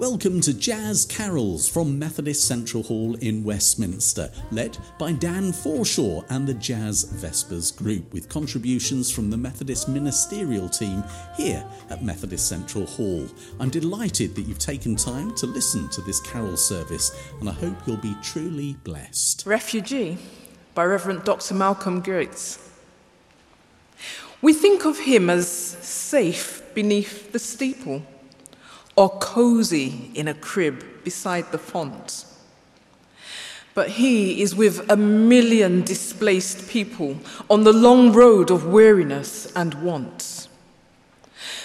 Welcome to Jazz Carols from Methodist Central Hall in Westminster, led by Dan Forshaw and the Jazz Vespers Group, with contributions from the Methodist Ministerial team here at Methodist Central Hall. I'm delighted that you've taken time to listen to this carol service, and I hope you'll be truly blessed. Refugee by Reverend Dr. Malcolm Guite. We think of him as safe beneath the steeple or cozy in a crib beside the font. But he is with a million displaced people on the long road of weariness and want.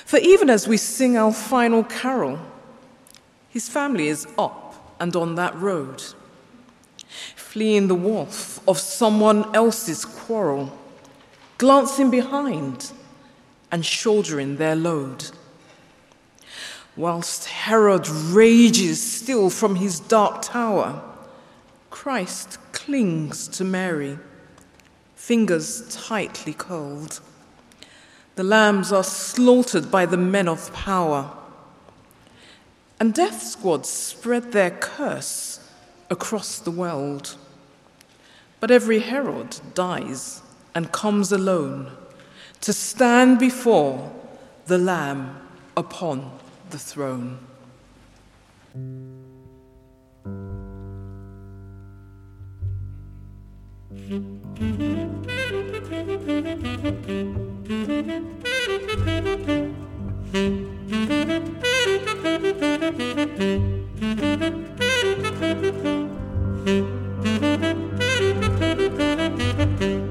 For even as we sing our final carol, his family is up and on that road, fleeing the warmth of someone else's quarrel, glancing behind and shouldering their load. Whilst Herod rages still from his dark tower, Christ clings to Mary, fingers tightly curled. The lambs are slaughtered by the men of power, and death squads spread their curse across the world. But every Herod dies and comes alone to stand before the Lamb upon the throne.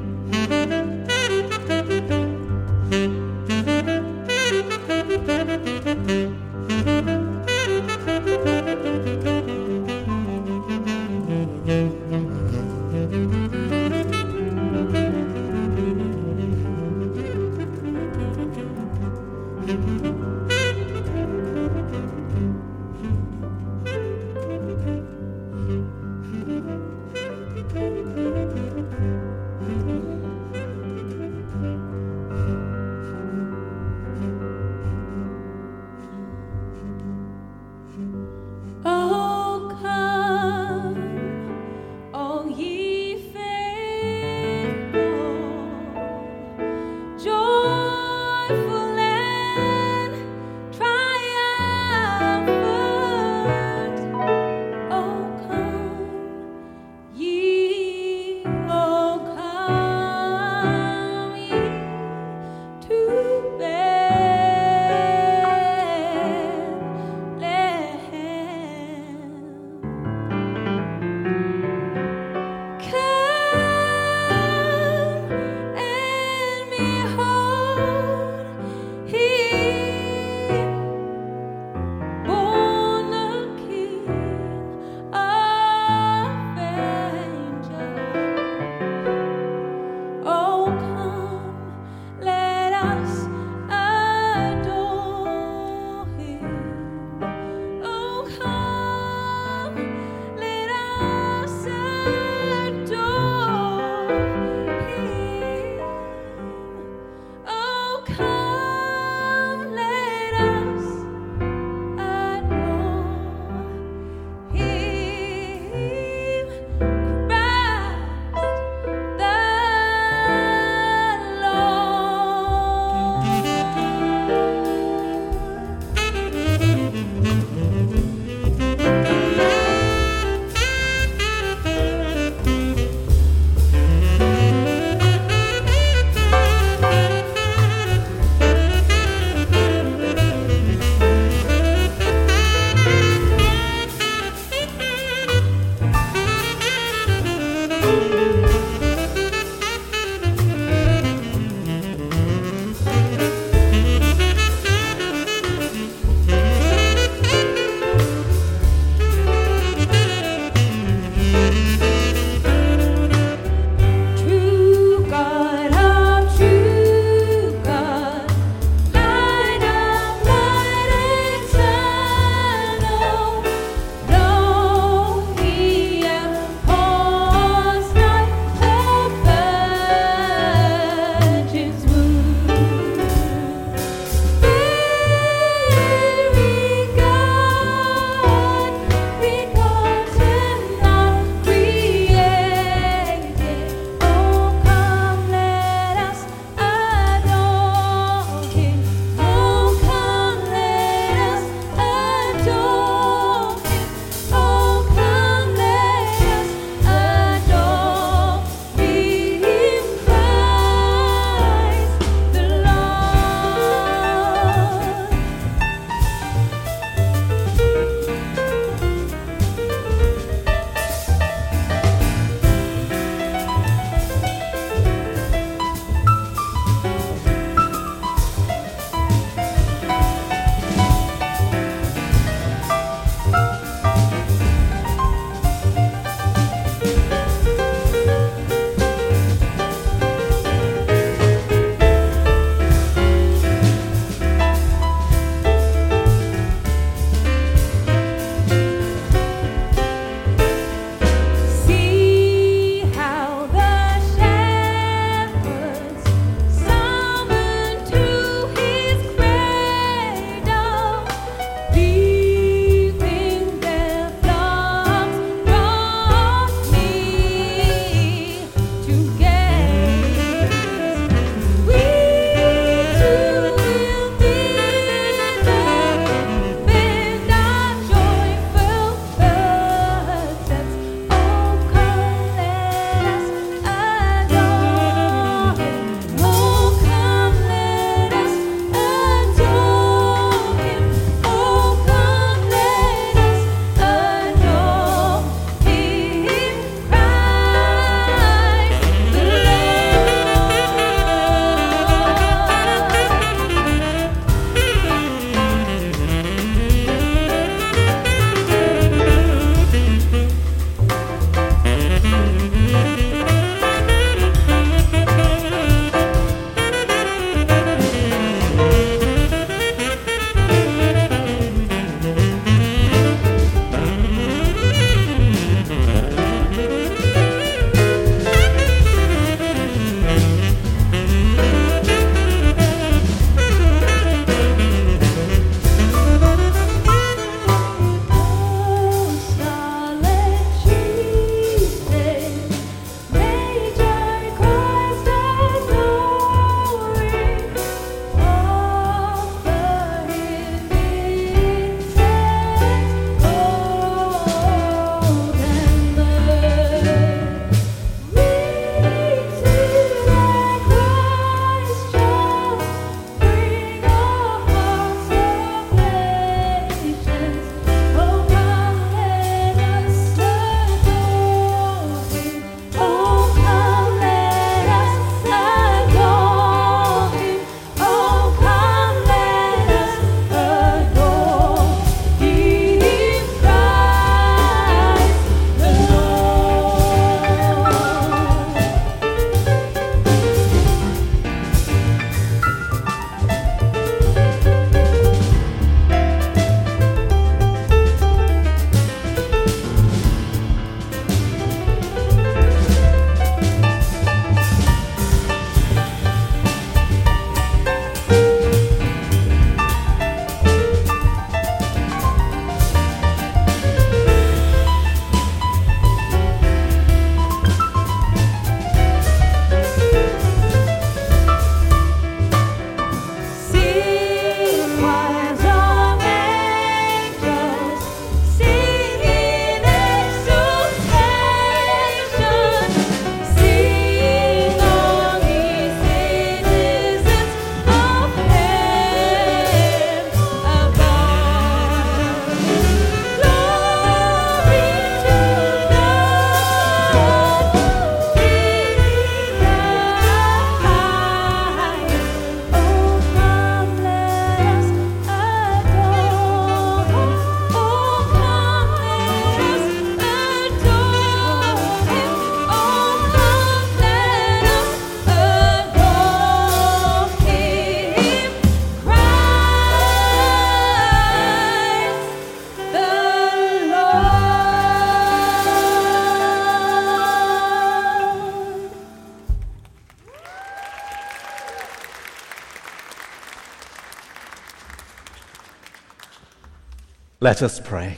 Let us pray.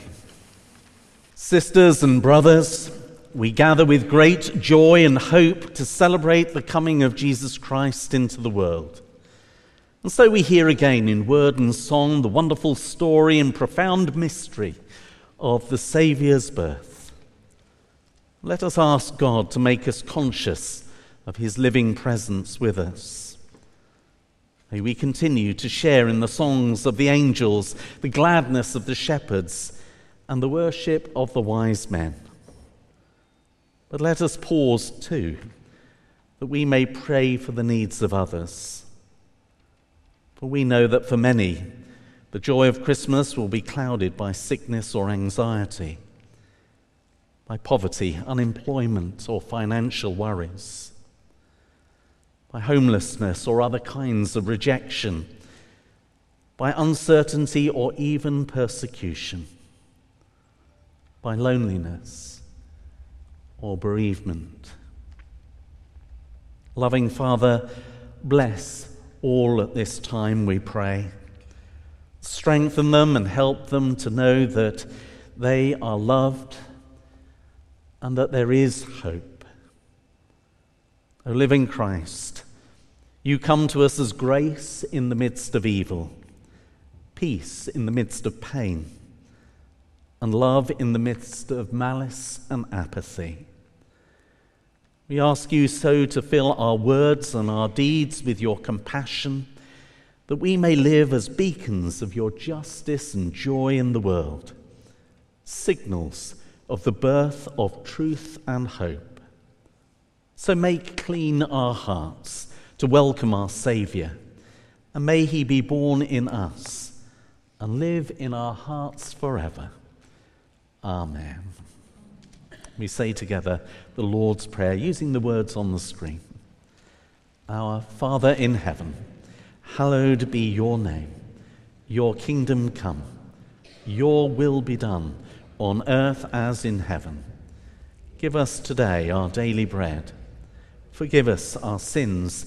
Sisters and brothers, we gather with great joy and hope to celebrate the coming of Jesus Christ into the world. And so we hear again in word and song the wonderful story and profound mystery of the Saviour's birth. Let us ask God to make us conscious of his living presence with us. May we continue to share in the songs of the angels, the gladness of the shepherds, and the worship of the wise men. But let us pause too, that we may pray for the needs of others. For we know that for many, the joy of Christmas will be clouded by sickness or anxiety, by poverty, unemployment, or financial worries by homelessness or other kinds of rejection, by uncertainty or even persecution, by loneliness or bereavement. Loving Father, bless all at this time, we pray. Strengthen them and help them to know that they are loved and that there is hope. O living Christ, you come to us as grace in the midst of evil, peace in the midst of pain, and love in the midst of malice and apathy. We ask you so to fill our words and our deeds with your compassion, that we may live as beacons of your justice and joy in the world, signals of the birth of truth and hope. So make clean our hearts to welcome our Saviour. And may he be born in us and live in our hearts forever. Amen. We say together the Lord's Prayer using the words on the screen. Our Father in heaven, hallowed be your name. Your kingdom come. Your will be done on earth as in heaven. Give us today our daily bread. Forgive us our sins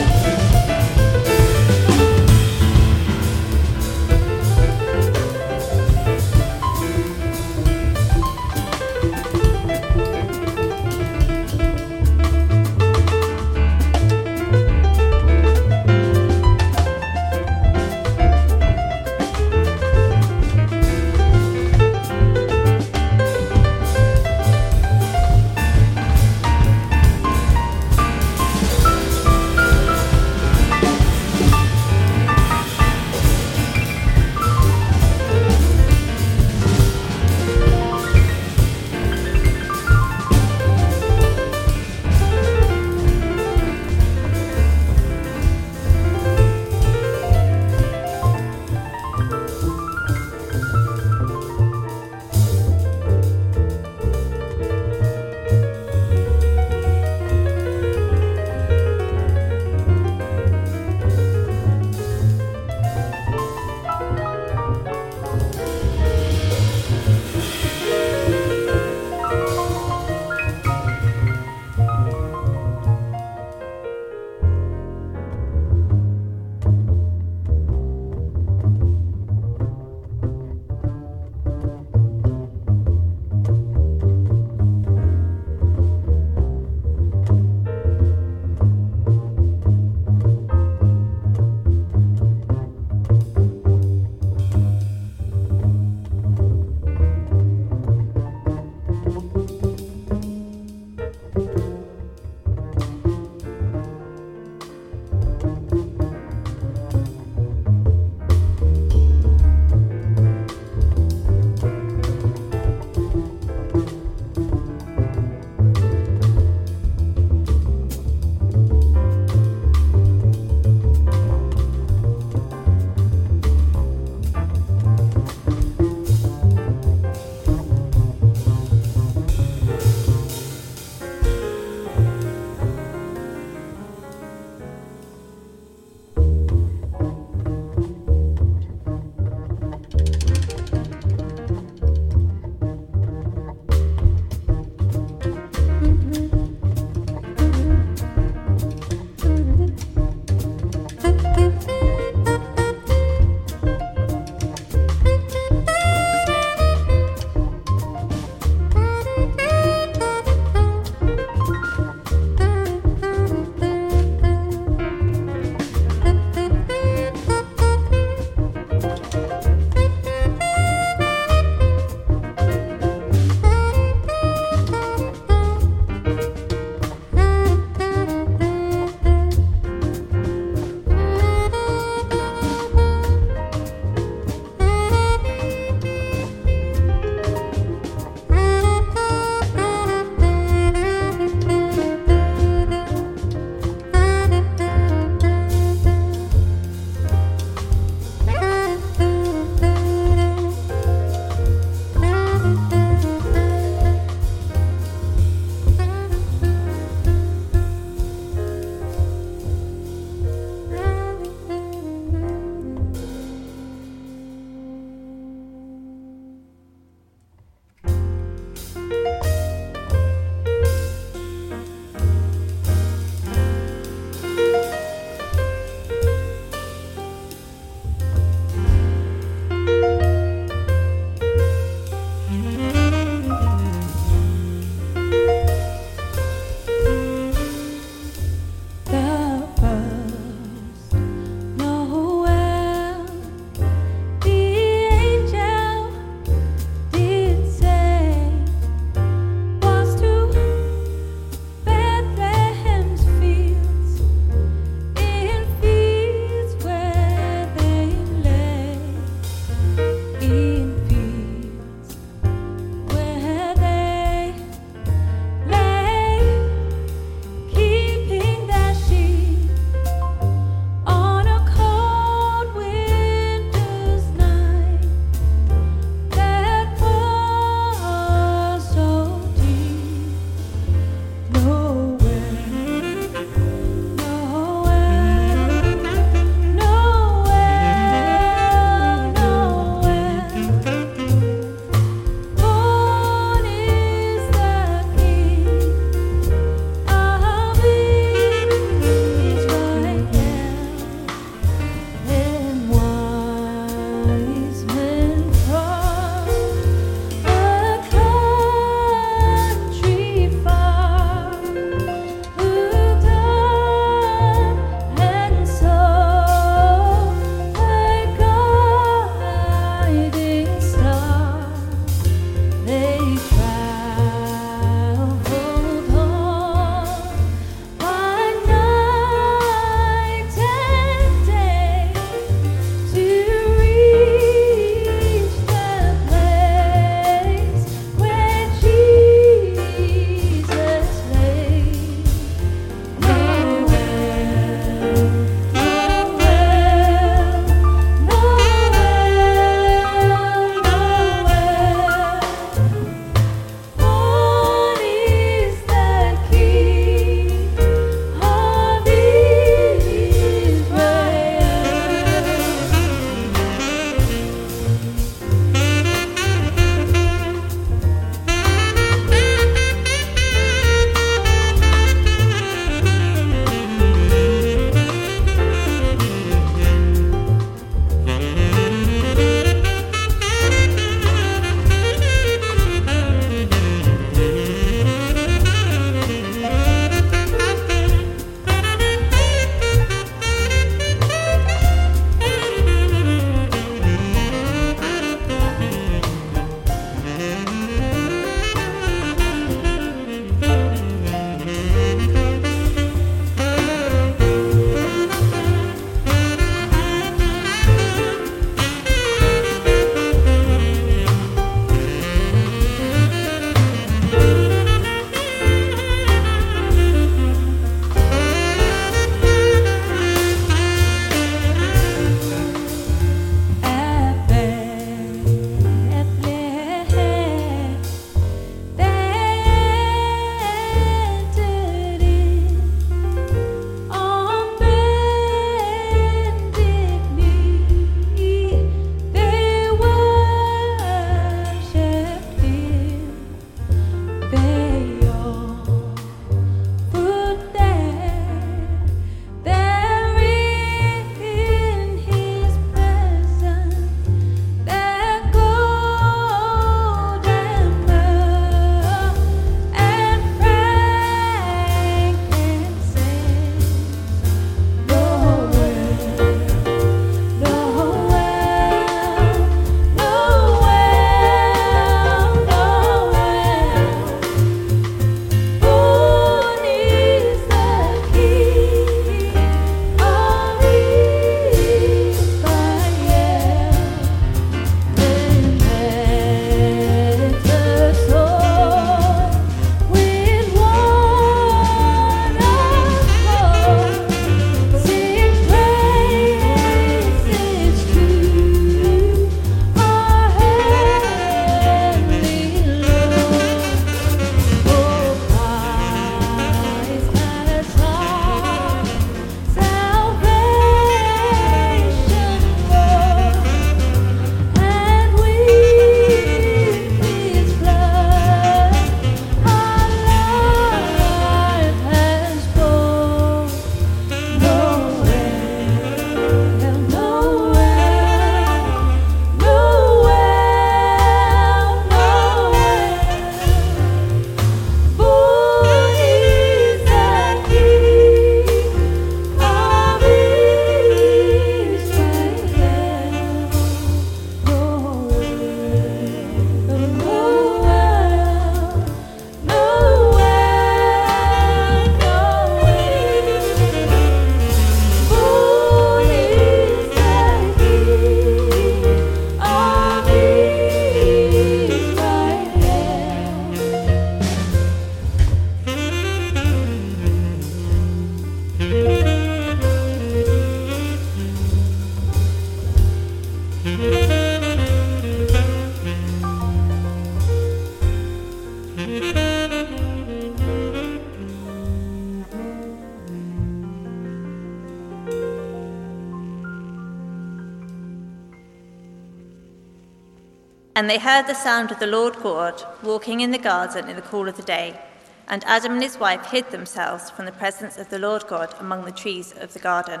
And they heard the sound of the Lord God walking in the garden in the cool of the day. And Adam and his wife hid themselves from the presence of the Lord God among the trees of the garden.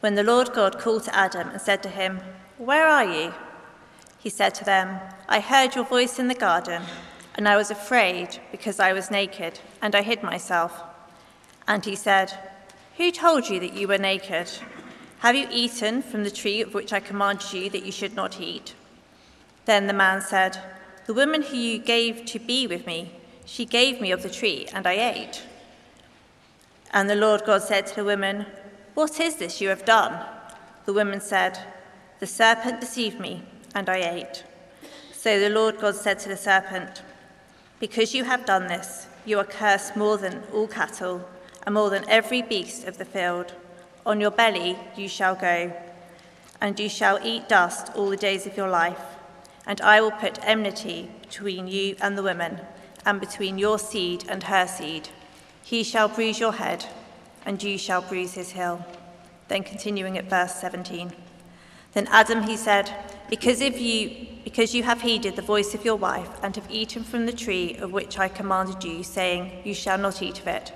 When the Lord God called to Adam and said to him, Where are you? He said to them, I heard your voice in the garden, and I was afraid because I was naked, and I hid myself. And he said, Who told you that you were naked? Have you eaten from the tree of which I commanded you that you should not eat? Then the man said, The woman who you gave to be with me, she gave me of the tree, and I ate. And the Lord God said to the woman, What is this you have done? The woman said, The serpent deceived me, and I ate. So the Lord God said to the serpent, Because you have done this, you are cursed more than all cattle, and more than every beast of the field. On your belly you shall go, and you shall eat dust all the days of your life and I will put enmity between you and the woman, and between your seed and her seed. He shall bruise your head, and you shall bruise his heel. Then continuing at verse 17. Then Adam he said, Because if you because you have heeded the voice of your wife, and have eaten from the tree of which I commanded you, saying, You shall not eat of it.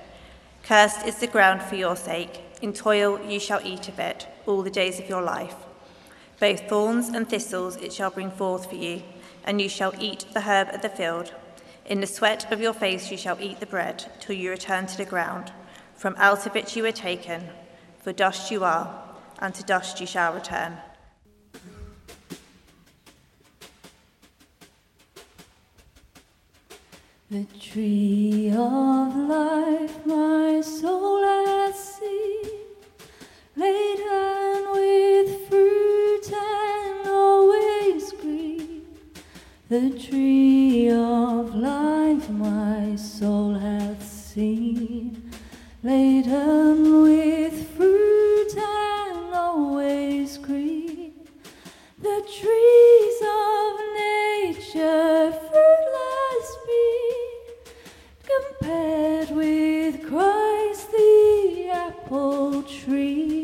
Cursed is the ground for your sake, in toil you shall eat of it all the days of your life. Both thorns and thistles it shall bring forth for you, and you shall eat the herb of the field. In the sweat of your face you shall eat the bread, till you return to the ground. From out of it you were taken, for dust you are, and to dust you shall return. The tree of life my soul has seen, laden with fruit and always green. The tree of life my soul hath seen, laden with fruit and always green. The trees of nature fruitless be, compared with Christ the apple tree.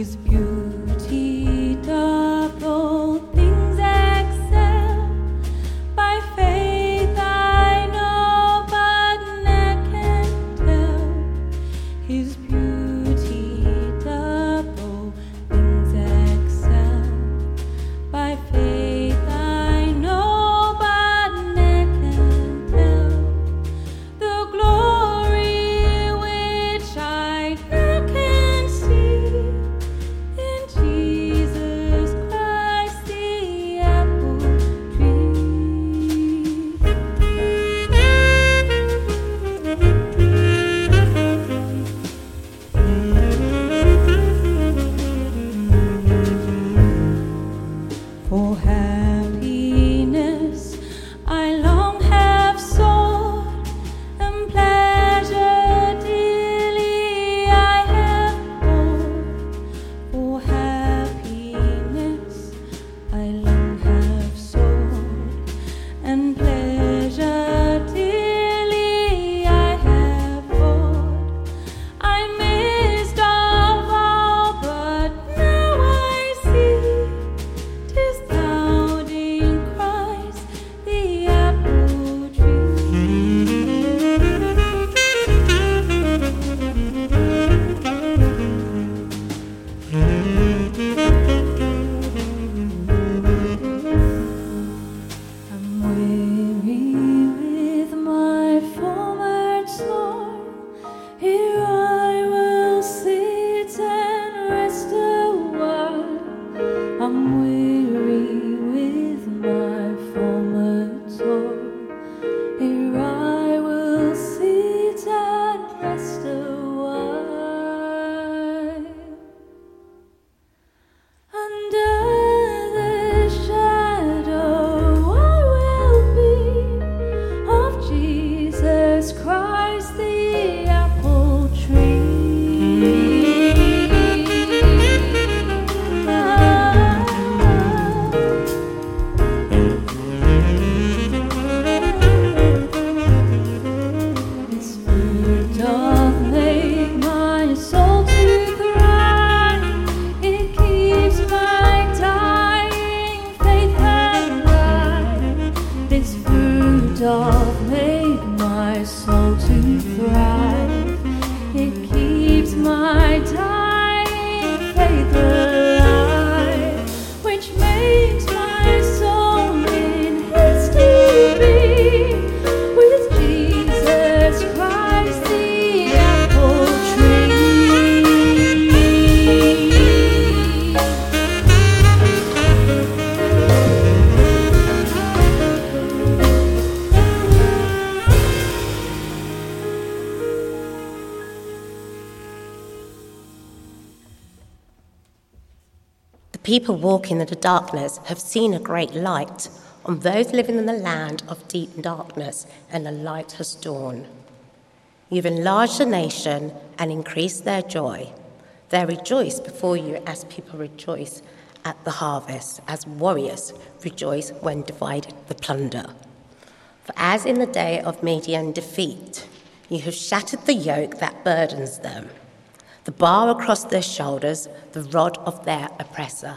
His beauty people walking in the darkness have seen a great light. On those living in the land of deep darkness, and a light has dawned. You've enlarged the nation and increased their joy. They rejoice before you as people rejoice at the harvest, as warriors rejoice when divided the plunder. For as in the day of Midian defeat, you have shattered the yoke that burdens them, the bar across their shoulders, the rod of their oppressor.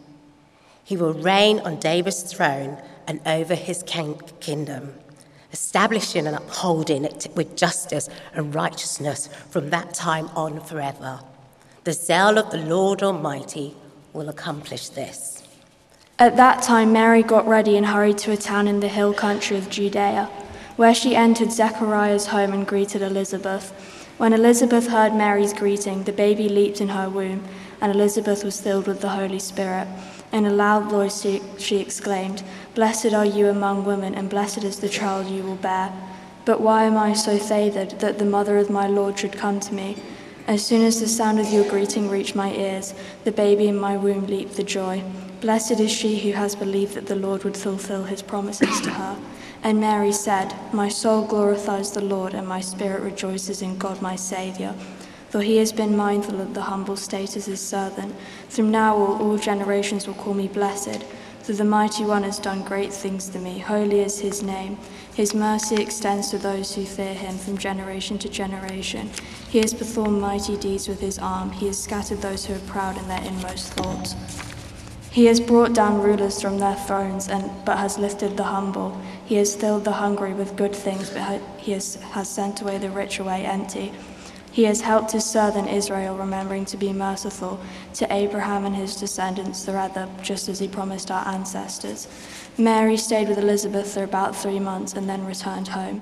He will reign on David's throne and over his kingdom, establishing and upholding it with justice and righteousness from that time on forever. The zeal of the Lord Almighty will accomplish this. At that time, Mary got ready and hurried to a town in the hill country of Judea, where she entered Zechariah's home and greeted Elizabeth. When Elizabeth heard Mary's greeting, the baby leaped in her womb, and Elizabeth was filled with the Holy Spirit. In a loud voice, she, she exclaimed, Blessed are you among women, and blessed is the child you will bear. But why am I so favored that the mother of my Lord should come to me? As soon as the sound of your greeting reached my ears, the baby in my womb leaped for joy. Blessed is she who has believed that the Lord would fulfill his promises to her. And Mary said, My soul glorifies the Lord, and my spirit rejoices in God my Saviour. For he has been mindful of the humble state of his servant. From now on, all generations will call me blessed. For the mighty one has done great things to me. Holy is his name. His mercy extends to those who fear him from generation to generation. He has performed mighty deeds with his arm. He has scattered those who are proud in their inmost thoughts. He has brought down rulers from their thrones, and, but has lifted the humble. He has filled the hungry with good things, but he has, has sent away the rich away empty. He has helped his servant Israel, remembering to be merciful to Abraham and his descendants forever, just as he promised our ancestors. Mary stayed with Elizabeth for about three months and then returned home.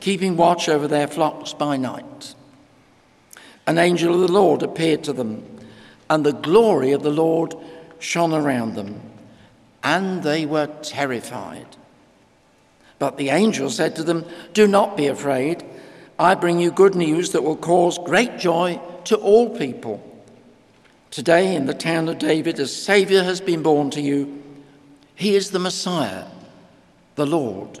keeping watch over their flocks by night. An angel of the Lord appeared to them, and the glory of the Lord shone around them, and they were terrified. But the angel said to them, Do not be afraid. I bring you good news that will cause great joy to all people. Today, in the town of David, a Saviour has been born to you. He is the Messiah, the Lord.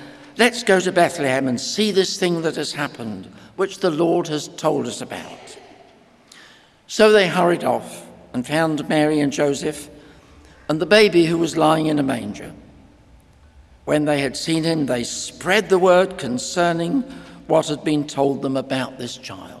Let's go to Bethlehem and see this thing that has happened, which the Lord has told us about. So they hurried off and found Mary and Joseph and the baby who was lying in a manger. When they had seen him, they spread the word concerning what had been told them about this child.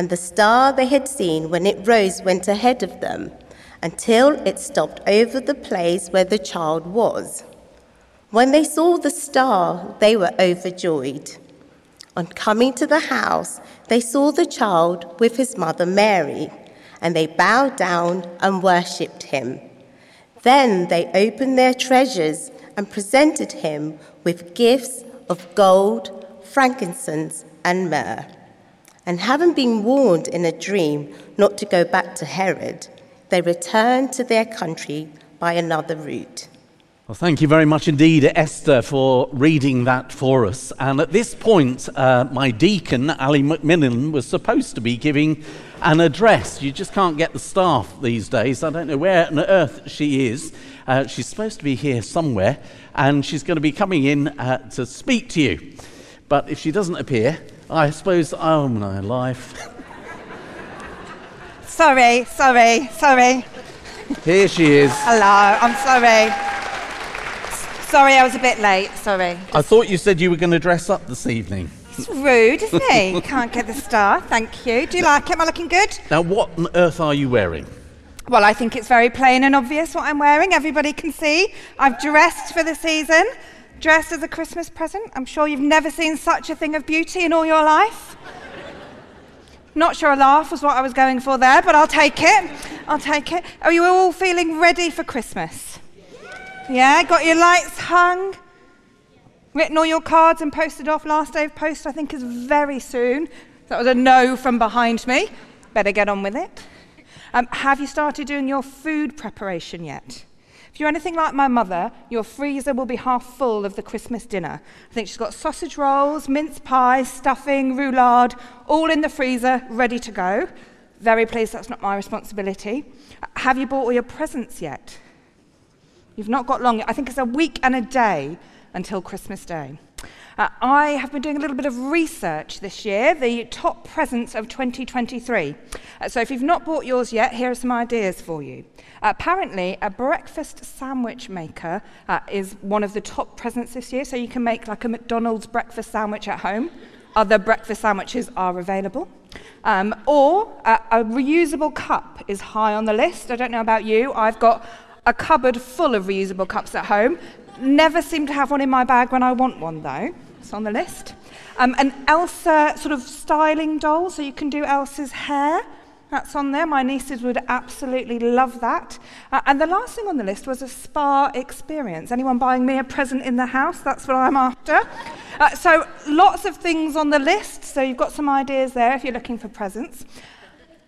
and the star they had seen when it rose went ahead of them until it stopped over the place where the child was. When they saw the star, they were overjoyed. On coming to the house, they saw the child with his mother Mary, and they bowed down and worshipped him. Then they opened their treasures and presented him with gifts of gold, frankincense, and myrrh. And having been warned in a dream not to go back to Herod, they returned to their country by another route. Well, thank you very much indeed, Esther, for reading that for us. And at this point, uh, my deacon, Ali McMillan, was supposed to be giving an address. You just can't get the staff these days. I don't know where on earth she is. Uh, she's supposed to be here somewhere, and she's going to be coming in uh, to speak to you. But if she doesn't appear, I suppose, oh my life. sorry, sorry, sorry. Here she is. Hello, I'm sorry. Sorry, I was a bit late. Sorry. I thought you said you were going to dress up this evening. It's rude, isn't it? Can't get the star. Thank you. Do you like it? Am I looking good? Now, what on earth are you wearing? Well, I think it's very plain and obvious what I'm wearing. Everybody can see. I've dressed for the season dressed as a Christmas present. I'm sure you've never seen such a thing of beauty in all your life. Not sure a laugh was what I was going for there, but I'll take it. I'll take it. Are you all feeling ready for Christmas? Yeah, got your lights hung, written all your cards and posted off. Last day of post, I think, is very soon. That was a no from behind me. Better get on with it. Um, have you started doing your food preparation yet? If you're anything like my mother, your freezer will be half full of the Christmas dinner. I think she's got sausage rolls, mince pies, stuffing, roulade, all in the freezer, ready to go. Very pleased that's not my responsibility. Have you bought all your presents yet? You've not got long. I think it's a week and a day until Christmas Day. Uh, I have been doing a little bit of research this year, the top presents of 2023. Uh, so if you've not bought yours yet, here are some ideas for you. Uh, apparently, a breakfast sandwich maker uh, is one of the top presents this year, so you can make like a McDonald's breakfast sandwich at home. Other breakfast sandwiches are available. Um, or uh, a reusable cup is high on the list. I don't know about you, I've got a cupboard full of reusable cups at home. Never seem to have one in my bag when I want one, though. It's on the list. Um, an Elsa sort of styling doll, so you can do Elsa's hair. That's on there. My nieces would absolutely love that. Uh, and the last thing on the list was a spa experience. Anyone buying me a present in the house? That's what I'm after. Uh, so lots of things on the list. So you've got some ideas there if you're looking for presents.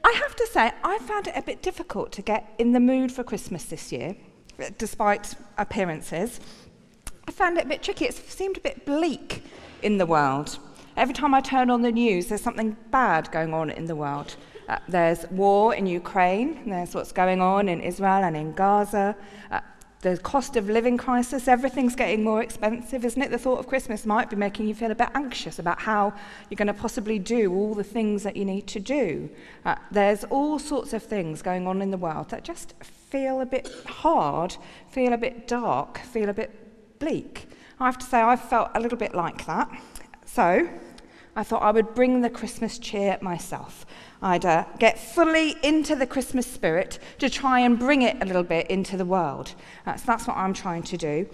I have to say, I found it a bit difficult to get in the mood for Christmas this year, despite appearances. I found it a bit tricky. It seemed a bit bleak in the world. Every time I turn on the news, there's something bad going on in the world. Uh, there's war in Ukraine, there's what's going on in Israel and in Gaza. Uh, the cost of living crisis, everything's getting more expensive, isn't it? The thought of Christmas might be making you feel a bit anxious about how you're going to possibly do all the things that you need to do. Uh, there's all sorts of things going on in the world that just feel a bit hard, feel a bit dark, feel a bit bleak. I have to say, I've felt a little bit like that. So I thought I would bring the Christmas cheer myself. I'd uh, get fully into the Christmas spirit to try and bring it a little bit into the world. Uh, so that's what I'm trying to do.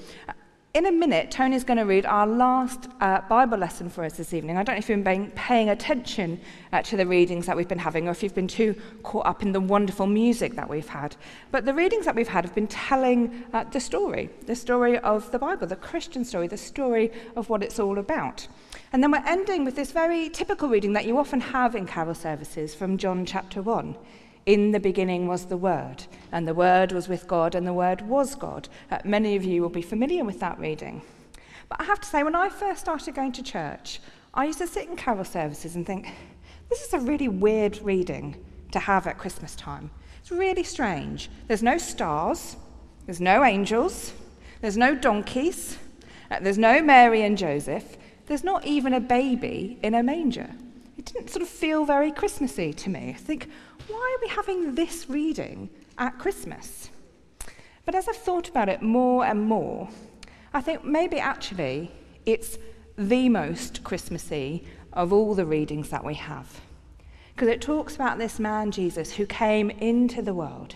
In a minute, Tony's going to read our last uh, Bible lesson for us this evening. I don't know if you've been paying attention uh, to the readings that we've been having or if you've been too caught up in the wonderful music that we've had. But the readings that we've had have been telling uh, the story, the story of the Bible, the Christian story, the story of what it's all about. And then we're ending with this very typical reading that you often have in carol services from John chapter 1. In the beginning was the Word, and the Word was with God, and the Word was God. Uh, many of you will be familiar with that reading. But I have to say, when I first started going to church, I used to sit in carol services and think, this is a really weird reading to have at Christmas time. It's really strange. There's no stars, there's no angels, there's no donkeys, uh, there's no Mary and Joseph. There's not even a baby in a manger. It didn't sort of feel very Christmassy to me. I think, why are we having this reading at Christmas? But as I've thought about it more and more, I think maybe actually it's the most Christmassy of all the readings that we have. Because it talks about this man, Jesus, who came into the world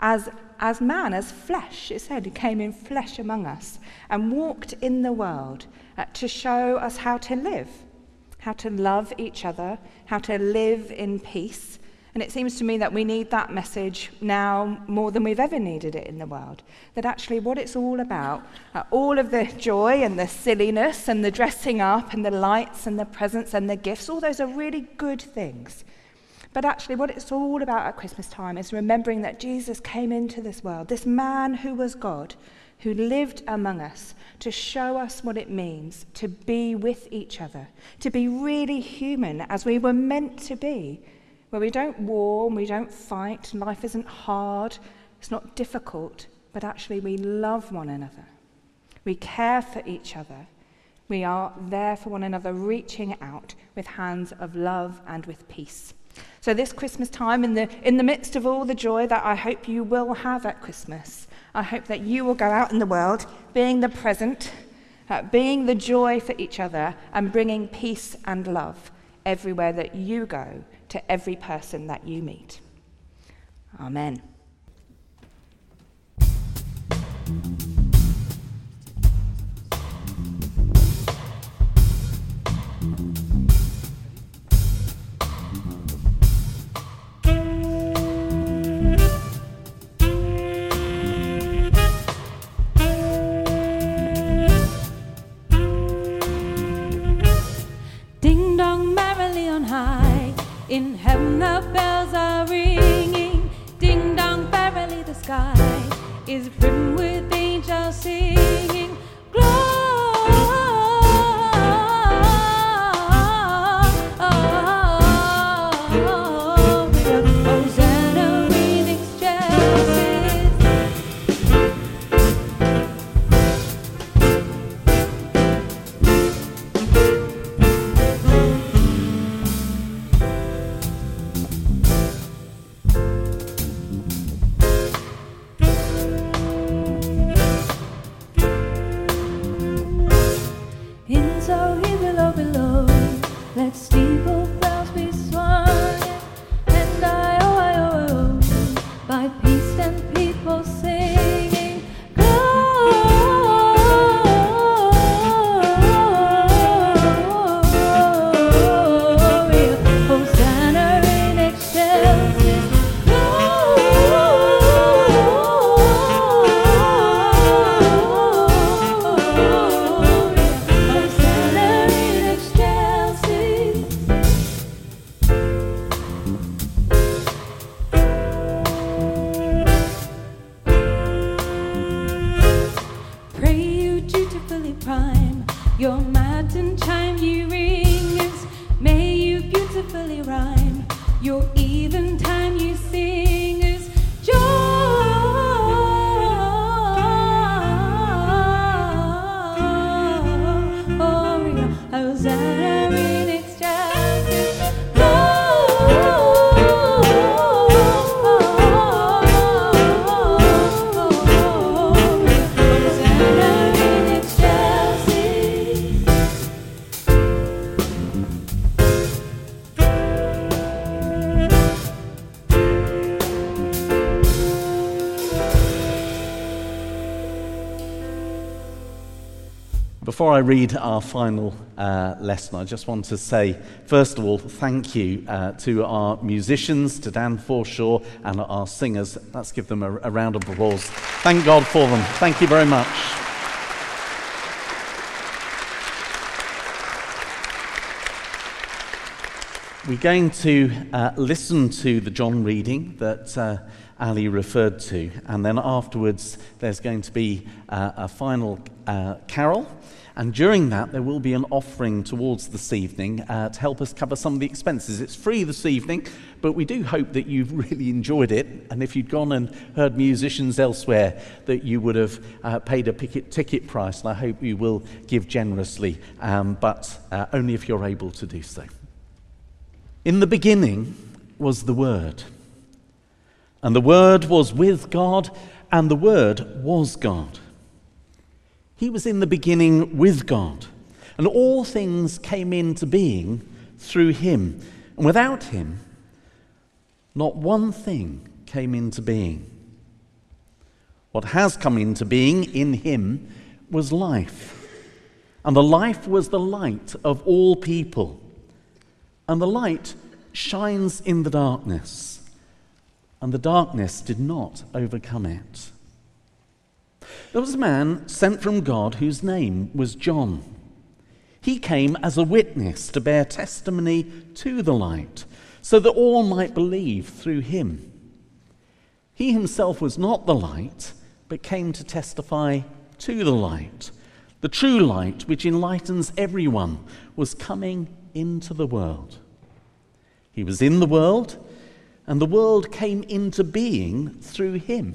as, as man, as flesh. It said he came in flesh among us and walked in the world uh, to show us how to live, how to love each other, how to live in peace. And it seems to me that we need that message now more than we've ever needed it in the world. That actually, what it's all about, uh, all of the joy and the silliness and the dressing up and the lights and the presents and the gifts, all those are really good things. But actually, what it's all about at Christmas time is remembering that Jesus came into this world, this man who was God, who lived among us, to show us what it means to be with each other, to be really human as we were meant to be, where we don't war we don't fight, life isn't hard, it's not difficult, but actually we love one another. We care for each other. We are there for one another, reaching out with hands of love and with peace. So, this Christmas time, in the, in the midst of all the joy that I hope you will have at Christmas, I hope that you will go out in the world being the present, uh, being the joy for each other, and bringing peace and love everywhere that you go to every person that you meet. Amen. Before I read our final uh, lesson, I just want to say, first of all, thank you uh, to our musicians, to Dan Forshaw, and our singers. Let's give them a, a round of applause. Thank God for them. Thank you very much. We're going to uh, listen to the John reading that uh, Ali referred to, and then afterwards there's going to be uh, a final uh, carol. And during that, there will be an offering towards this evening uh, to help us cover some of the expenses. It's free this evening, but we do hope that you've really enjoyed it. And if you'd gone and heard musicians elsewhere, that you would have uh, paid a ticket, price. And I hope you will give generously, um, but only if you're able to do so. In the beginning was the Word, and the Word was with God, and the Word was God. He was in the beginning with God, and all things came into being through him. And without him, not one thing came into being. What has come into being in him was life, and the life was the light of all people and the light shines in the darkness, and the darkness did not overcome it. There was a man sent from God whose name was John. He came as a witness to bear testimony to the light, so that all might believe through him. He himself was not the light, but came to testify to the light. The true light, which enlightens everyone, was coming into the world. He was in the world, and the world came into being through him.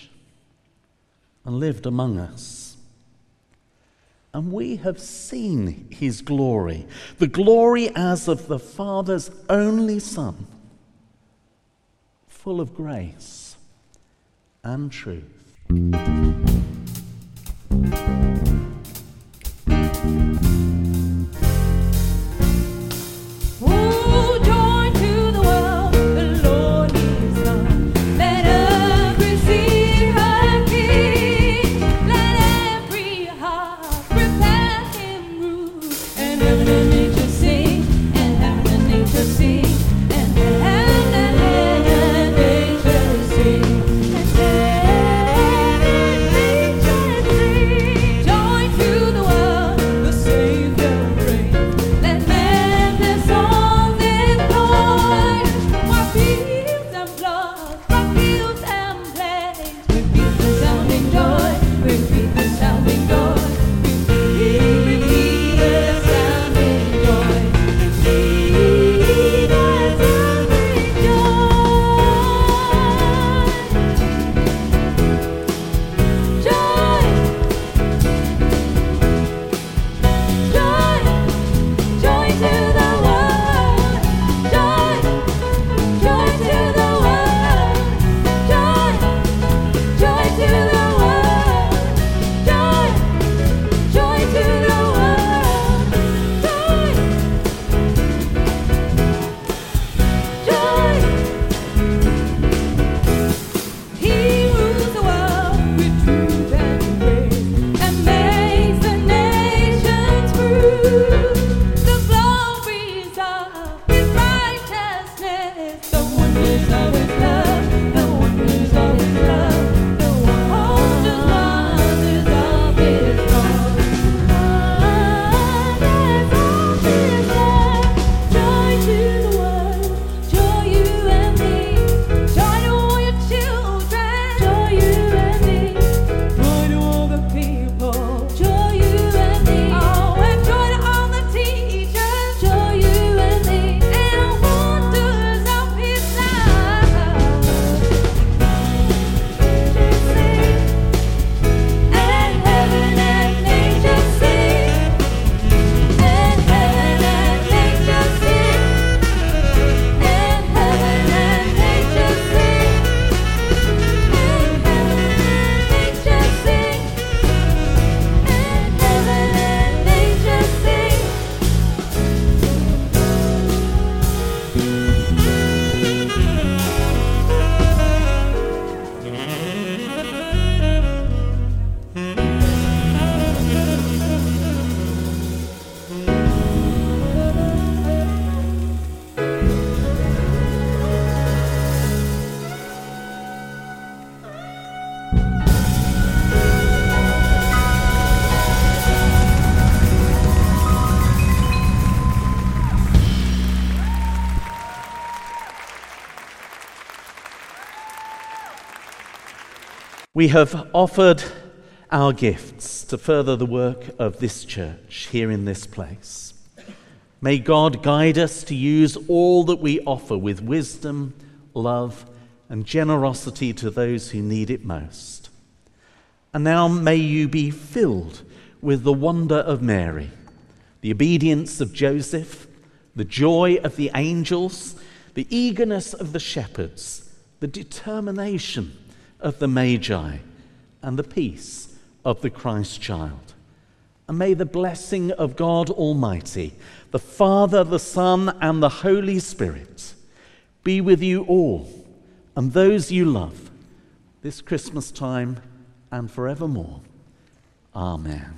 and lived among us. And we have seen his glory, the glory as of the Father's only Son, full of grace and truth. We have offered our gifts to further the work of this church here in this place. May God guide us to use all that we offer with wisdom, love, and generosity to those who need it most. And now may you be filled with the wonder of Mary, the obedience of Joseph, the joy of the angels, the eagerness of the shepherds, the determination of the Magi, and the peace of the Christ child. And may the blessing of God Almighty, the Father, the Son, and the Holy Spirit be with you all and those you love this Christmas time and forevermore. Amen.